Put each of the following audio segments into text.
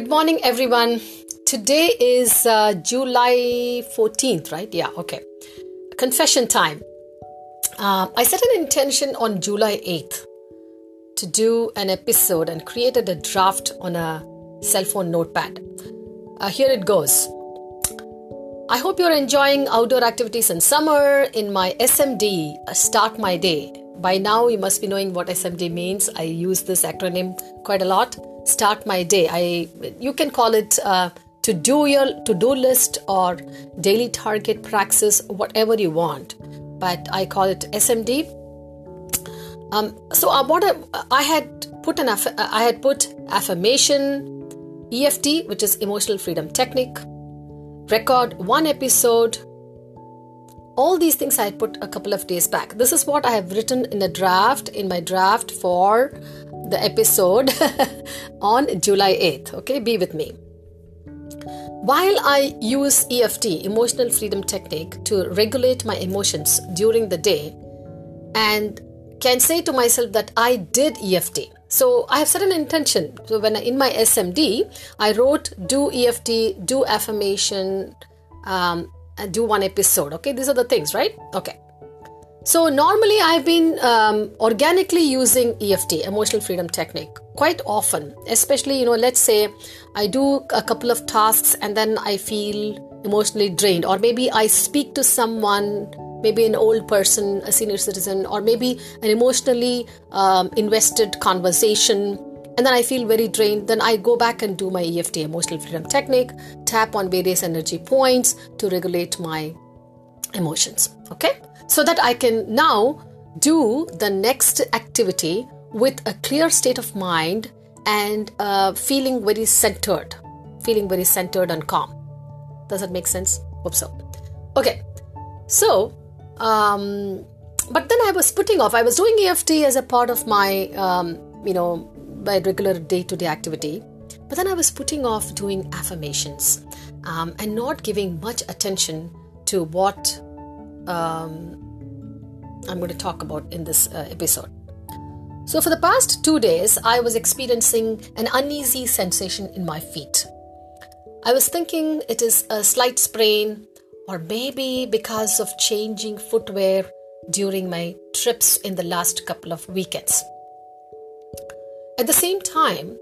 Good morning, everyone. Today is uh, July 14th, right? Yeah, okay. Confession time. Uh, I set an intention on July 8th to do an episode and created a draft on a cell phone notepad. Uh, here it goes. I hope you're enjoying outdoor activities in summer. In my SMD, uh, Start My Day. By now, you must be knowing what SMD means. I use this acronym quite a lot start my day. I you can call it uh, to do your to do list or daily target praxis whatever you want. But i call it smd um, so uh, what I, I, had put an aff- i had put affirmation eft which is emotional freedom technique record one episode. All these things i put a couple of days back. This is what i have written in a draft in my draft for the episode on July 8th. Okay, be with me. While I use EFT, Emotional Freedom Technique, to regulate my emotions during the day and can say to myself that I did EFT. So I have set an intention. So when I, in my SMD, I wrote do EFT, do affirmation, um, and do one episode. Okay, these are the things, right? Okay. So, normally I've been um, organically using EFT, emotional freedom technique, quite often, especially, you know, let's say I do a couple of tasks and then I feel emotionally drained, or maybe I speak to someone, maybe an old person, a senior citizen, or maybe an emotionally um, invested conversation, and then I feel very drained. Then I go back and do my EFT, emotional freedom technique, tap on various energy points to regulate my emotions. Okay so that I can now do the next activity with a clear state of mind and uh, feeling very centered, feeling very centered and calm. Does that make sense? Hope so. Okay, so, um, but then I was putting off, I was doing EFT as a part of my, um, you know, my regular day to day activity, but then I was putting off doing affirmations um, and not giving much attention to what um, I'm going to talk about in this uh, episode. So, for the past two days, I was experiencing an uneasy sensation in my feet. I was thinking it is a slight sprain, or maybe because of changing footwear during my trips in the last couple of weekends. At the same time,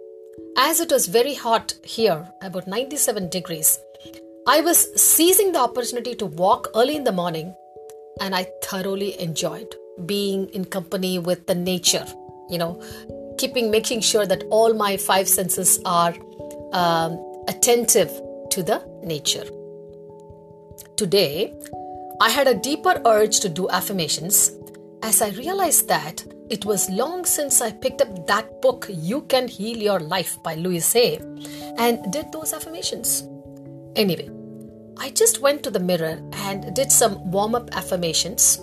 as it was very hot here, about 97 degrees, I was seizing the opportunity to walk early in the morning and I thoroughly enjoyed being in company with the nature, you know, keeping making sure that all my five senses are um, attentive to the nature. Today, I had a deeper urge to do affirmations as I realized that it was long since I picked up that book, You Can Heal Your Life by Louise Hay, and did those affirmations. Anyway, I just went to the mirror and did some warm up affirmations.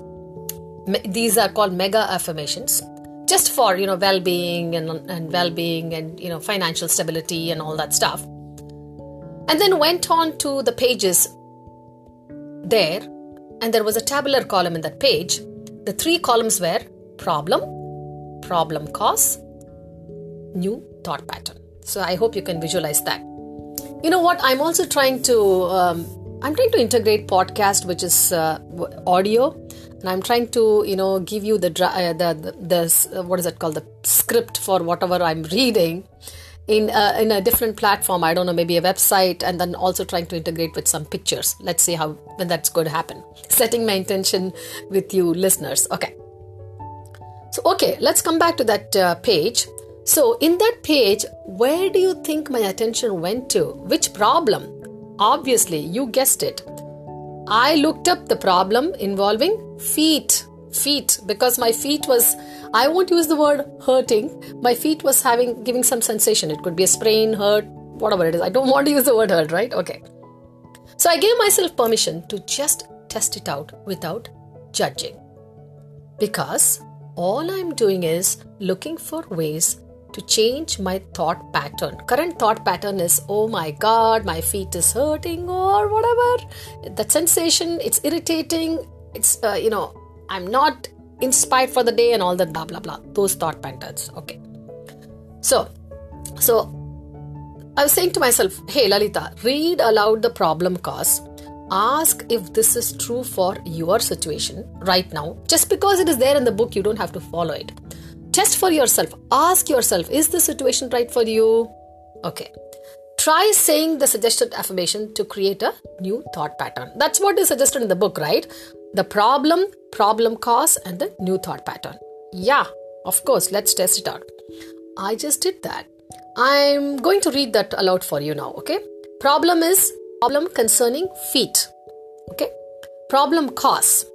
These are called mega affirmations, just for you know well being and, and well being and you know financial stability and all that stuff. And then went on to the pages there, and there was a tabular column in that page. The three columns were problem, problem cause, new thought pattern. So I hope you can visualize that. You know what? I'm also trying to um, I'm trying to integrate podcast, which is uh, audio, and I'm trying to you know give you the uh, the the, the uh, what is it called the script for whatever I'm reading in uh, in a different platform. I don't know, maybe a website, and then also trying to integrate with some pictures. Let's see how when that's going to happen. Setting my intention with you listeners. Okay. So okay, let's come back to that uh, page. So in that page, where do you think my attention went to? Which problem? Obviously, you guessed it. I looked up the problem involving feet. Feet, because my feet was, I won't use the word hurting. My feet was having, giving some sensation. It could be a sprain, hurt, whatever it is. I don't want to use the word hurt, right? Okay. So I gave myself permission to just test it out without judging. Because all I'm doing is looking for ways to change my thought pattern. Current thought pattern is, oh my god, my feet is hurting or whatever. That sensation, it's irritating. It's, uh, you know, I'm not inspired for the day and all that blah blah blah. Those thought patterns. Okay. So, so I was saying to myself, hey, Lalita, read aloud the problem cause. Ask if this is true for your situation right now. Just because it is there in the book, you don't have to follow it. Test for yourself. Ask yourself, is the situation right for you? Okay. Try saying the suggested affirmation to create a new thought pattern. That's what is suggested in the book, right? The problem, problem cause, and the new thought pattern. Yeah, of course, let's test it out. I just did that. I'm going to read that aloud for you now, okay? Problem is problem concerning feet, okay? Problem cause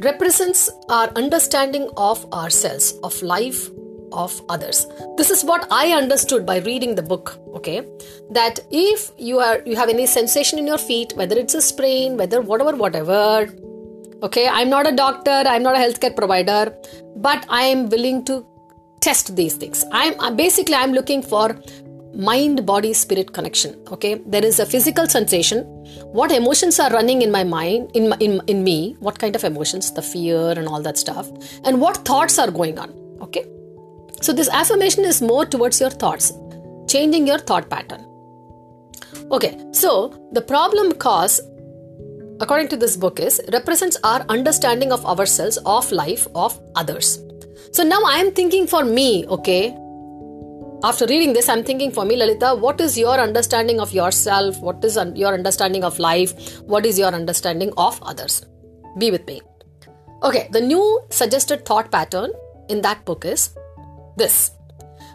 represents our understanding of ourselves, of life, of others. This is what I understood by reading the book, okay? That if you are you have any sensation in your feet, whether it's a sprain, whether whatever, whatever, okay, I'm not a doctor, I'm not a healthcare provider, but I am willing to test these things i'm basically i'm looking for mind body spirit connection okay? There is a physical sensation. What emotions are running in my mind in, in in me what kind of emotions the fear and all that stuff and what thoughts are going on okay? So this affirmation is more towards your thoughts changing your thought pattern. Okay so the problem cause according to this book is represents our understanding of ourselves of life of others. So now I am thinking for me, okay? After reading this, I'm thinking for me, Lalita, what is your understanding of yourself? What is your understanding of life? What is your understanding of others? Be with me. Okay, the new suggested thought pattern in that book is this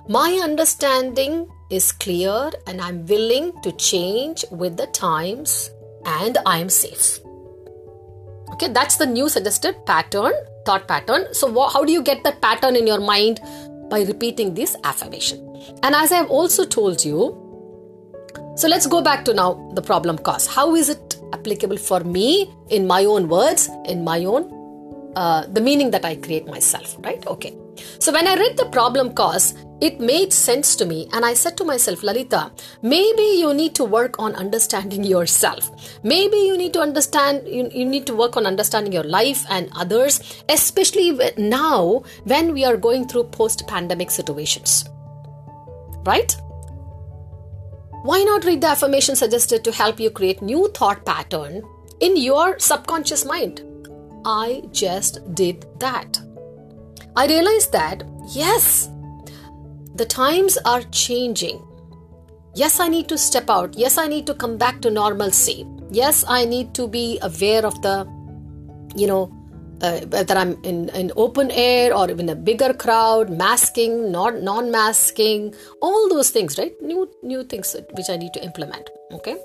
My understanding is clear and I'm willing to change with the times and I'm safe. Okay, that's the new suggested pattern thought pattern. So, how do you get that pattern in your mind? By repeating this affirmation. And as I've also told you, so let's go back to now the problem cause. How is it applicable for me in my own words, in my own, uh, the meaning that I create myself, right? Okay. So when I read the problem cause, it made sense to me, and I said to myself, Lalita, maybe you need to work on understanding yourself. Maybe you need to understand, you, you need to work on understanding your life and others, especially now when we are going through post pandemic situations. Right? Why not read the affirmation suggested to help you create new thought pattern in your subconscious mind? I just did that. I realized that, yes, the times are changing. Yes, I need to step out. Yes, I need to come back to normalcy. Yes, I need to be aware of the, you know, uh, whether I'm in, in open air or in a bigger crowd, masking, not non-masking, all those things, right? New new things which I need to implement. Okay.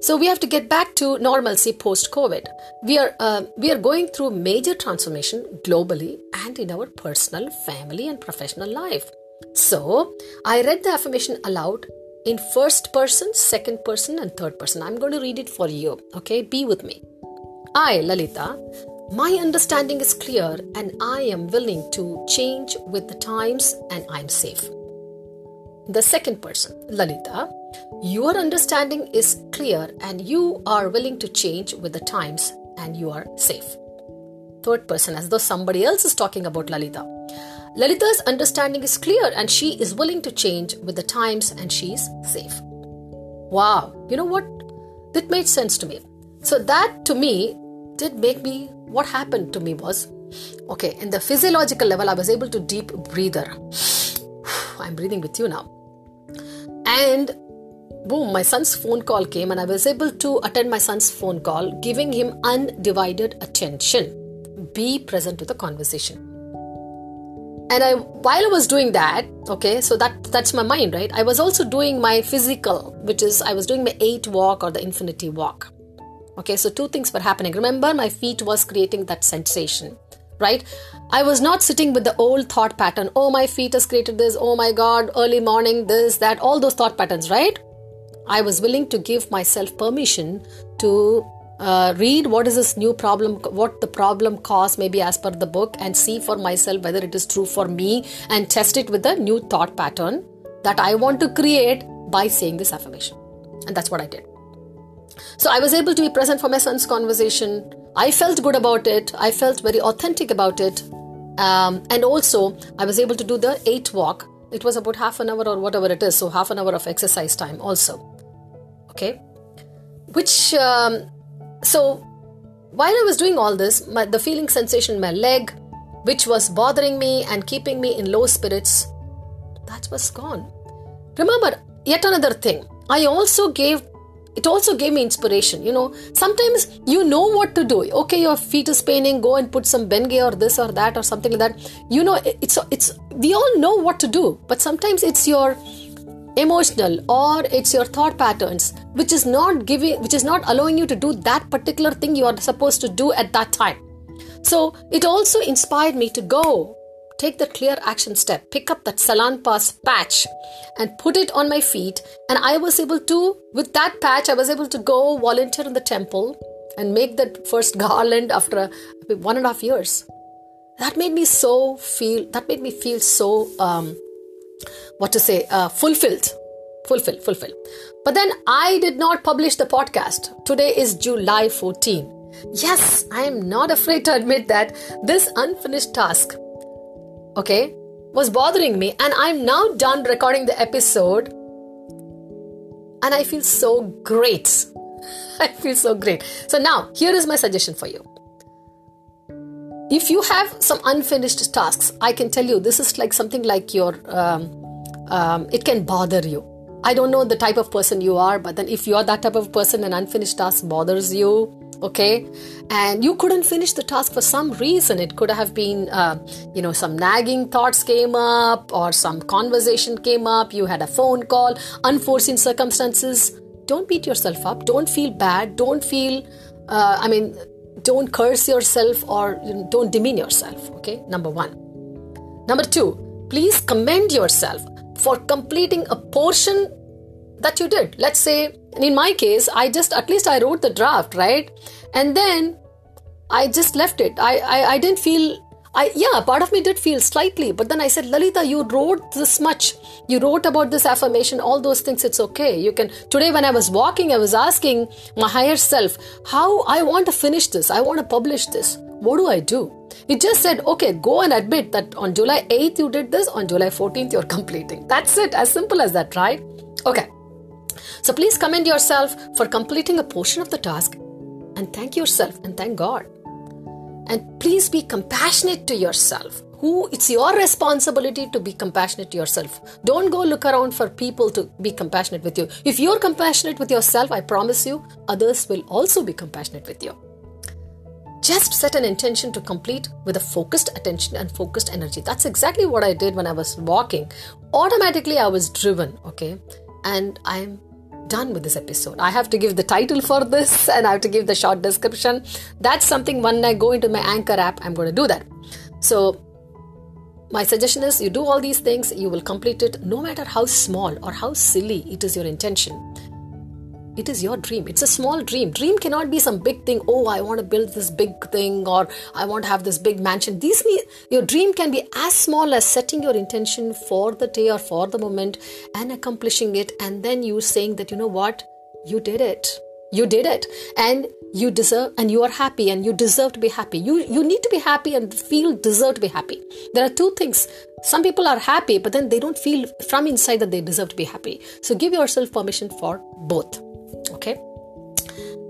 So we have to get back to normalcy post COVID. We are uh, we are going through major transformation globally and in our personal, family, and professional life. So I read the affirmation aloud in first person, second person, and third person. I'm going to read it for you. Okay, be with me. I, Lalita, my understanding is clear and I am willing to change with the times and I'm safe. The second person, Lalita, your understanding is clear and you are willing to change with the times and you are safe. Third person, as though somebody else is talking about Lalita. Lalita's understanding is clear and she is willing to change with the times and she's safe. Wow, you know what? That made sense to me. So, that to me did make me what happened to me was okay, in the physiological level, I was able to deep breather. I'm breathing with you now. And boom, my son's phone call came, and I was able to attend my son's phone call, giving him undivided attention. Be present to the conversation. And I, while I was doing that, okay, so that that's my mind, right? I was also doing my physical, which is I was doing my eight walk or the infinity walk. Okay, so two things were happening. Remember, my feet was creating that sensation, right? I was not sitting with the old thought pattern. Oh, my feet has created this. Oh my God, early morning, this, that, all those thought patterns, right? I was willing to give myself permission to uh, read what is this new problem, what the problem cause maybe as per the book, and see for myself whether it is true for me and test it with the new thought pattern that I want to create by saying this affirmation. And that's what I did. So I was able to be present for my son's conversation. I felt good about it. I felt very authentic about it. Um, and also, I was able to do the eight walk it was about half an hour or whatever it is so half an hour of exercise time also okay which um, so while i was doing all this my, the feeling sensation in my leg which was bothering me and keeping me in low spirits that was gone remember yet another thing i also gave it also gave me inspiration you know. Sometimes you know what to do. Okay your feet is paining go and put some bengay or this or that or something like that. You know it's it's we all know what to do but sometimes it's your emotional or it's your thought patterns which is not giving which is not allowing you to do that particular thing you are supposed to do at that time. So it also inspired me to go take the clear action step, pick up that Salonpas patch and put it on my feet. And I was able to, with that patch, I was able to go volunteer in the temple and make that first garland after one and a half years. That made me so feel, that made me feel so, um, what to say, uh, fulfilled. Fulfilled, fulfilled. But then I did not publish the podcast. Today is July 14. Yes, I am not afraid to admit that this unfinished task okay, was bothering me. And I'm now done recording the episode. And I feel so great. I feel so great. So now, here is my suggestion for you. If you have some unfinished tasks, I can tell you this is like something like your, um, um, it can bother you. I don't know the type of person you are, but then if you are that type of person and unfinished task bothers you, okay? And you couldn't finish the task for some reason. It could have been uh, you know some nagging thoughts came up or some conversation came up. You had a phone call. Unforeseen circumstances. Don't beat yourself up. Don't feel bad. Don't feel uh, i mean don't curse yourself or you know, don't demean yourself okay? Number one. Number two please commend yourself for completing a portion that you did let's say in my case i just at least i wrote the draft right and then i just left it i i, I didn't feel I, yeah, part of me did feel slightly, but then I said, Lalita, you wrote this much. You wrote about this affirmation, all those things. It's okay. You can. Today, when I was walking, I was asking my higher self, how I want to finish this. I want to publish this. What do I do? It just said, okay, go and admit that on July 8th you did this, on July 14th you're completing. That's it. As simple as that, right? Okay. So please commend yourself for completing a portion of the task and thank yourself and thank God. And please be compassionate to yourself. Who it's your responsibility to be compassionate to yourself. Don't go look around for people to be compassionate with you. If you're compassionate with yourself, I promise you, others will also be compassionate with you. Just set an intention to complete with a focused attention and focused energy. That's exactly what I did when I was walking. Automatically, I was driven, okay? And I'm done with this episode. I have to give the title for this and I have to give the short description. That's something when I go into my Anchor app, I'm going to do that. So, my suggestion is you do all these things, you will complete it no matter how small or how silly it is your intention it is your dream. It's a small dream. Dream cannot be some big thing. Oh i want to build this big thing or i want to have this big mansion. These need, your dream can be as small as setting your intention for the day or for the moment and accomplishing it and then you saying that you know what? You did it. You did it. And you deserve and you are happy and you deserve to be happy. You you need to be happy and feel deserve to be happy. There are two things. Some people are happy but then they don't feel from inside that they deserve to be happy. So give yourself permission for both.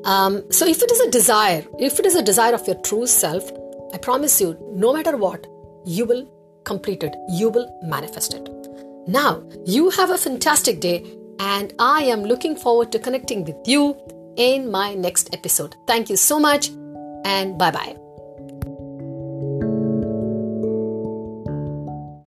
Um, so if it is a desire, if it is a desire of your true self, I promise you, no matter what, you will complete it. You will manifest it. Now, you have a fantastic day, and I am looking forward to connecting with you in my next episode. Thank you so much, and bye bye.